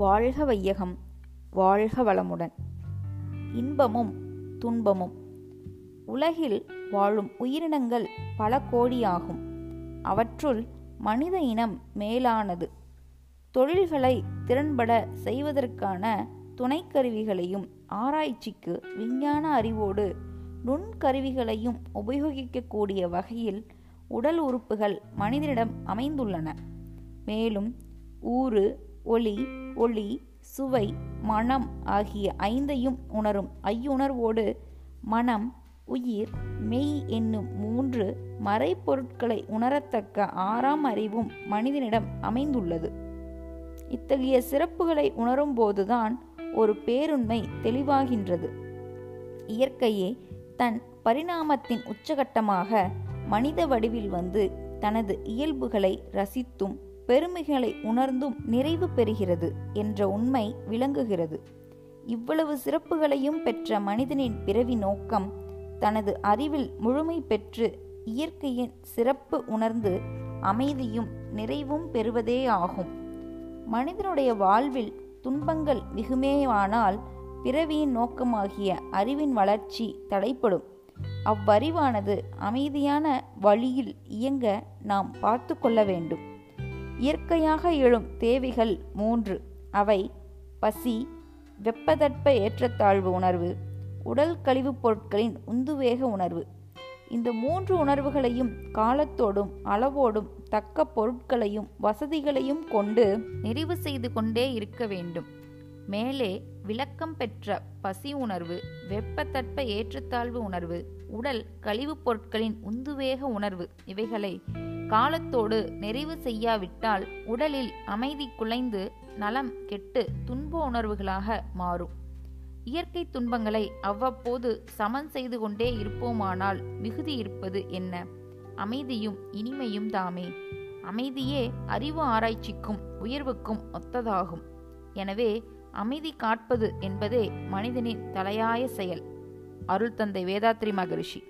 வாழ்க வையகம் வாழ்க வளமுடன். இன்பமும் துன்பமும். உலகில் வாழும் உயிரினங்கள் பல கோடியாகும். அவற்றுள் மனித இனம் மேலானது. தொழில்களை திறன்பட செய்வதற்கான துணைக்கருவிகளையும் ஆராய்ச்சிக்கு விஞ்ஞான அறிவோடு நுண்கருவிகளையும் உபயோகிக்கக்கூடிய வகையில் உடல் உறுப்புகள் மனிதனிடம் அமைந்துள்ளன. மேலும் ஊறு ஒளி ஒளி சுவை மனம் ஆகிய ஐந்தையும் உணரும். ஐயுணர்வோடு மனம் உயிர் மெய் என்னும் மூன்று மறைப்பொருட்களை உணரத்தக்க ஆறாம் அறிவும் மனிதனிடம் அமைந்துள்ளது. இத்தகைய சிறப்புகளை உணரும்போதுதான் ஒரு பேருண்மை தெளிவாகின்றது. இயற்கையே தன் பரிணாமத்தின் உச்சகட்டமாக மனித வடிவில் வந்து தனது இயல்புகளை ரசித்தும் பெருமைகளை உணர்ந்தும் நிறைவு பெறுகிறது என்ற உண்மை விளங்குகிறது. இவ்வளவு சிறப்புகளையும் பெற்ற மனிதனின் பிறவி நோக்கம் தனது அறிவில் முழுமை பெற்று இயற்கையின் சிறப்பு உணர்ந்து அமைதியும் நிறைவும் பெறுவதே ஆகும் மனிதனுடைய வாழ்வில் துன்பங்கள் மிகுமேயானால் பிறவியின் நோக்கமாகிய அறிவின் வளர்ச்சி தடைப்படும் அவ்வறிவானது அமைதியான வழியில் இயங்க நாம் பார்த்து கொள்ள வேண்டும். இயற்கையாக எழும் தேவைகள் மூன்று. அவை பசி வெப்பதட்ப ஏற்றத்தாழ்வு உணர்வு உடல் கழிவுப் பொருட்களின் உந்துவேக உணர்வு. இந்த மூன்று உணர்வுகளையும் காலத்தோடும் அளவோடும் தக்க பொருட்களையும் வசதிகளையும் கொண்டு நிறைவு செய்து கொண்டே இருக்க வேண்டும். மேலே விளக்கம் பெற்ற பசி உணர்வு வெப்பத்தட்ப ஏற்றத்தாழ்வு உணர்வு உடல் கழிவுப் பொருட்களின் உந்துவேக உணர்வு இவைகளை காலத்தோடு நிறைவு செய்யாவிட்டால் உடலில் அமைதி குலைந்து நலம் கெட்டு துன்ப உணர்வுகளாக மாறும். இயற்கை துன்பங்களை அவ்வப்போது சமன் செய்து கொண்டே இருப்போமானால் மிகுதி இருப்பது என்ன? அமைதியும் இனிமையும் தாமே. அமைதியே அறிவு ஆராய்ச்சிக்கும் உயர்வுக்கும் ஒத்ததாகும். எனவே அமைதி காட்பது என்பதே மனிதனின் தலையாய செயல். அருள் தந்தை வேதாத்ரி மகரிஷி.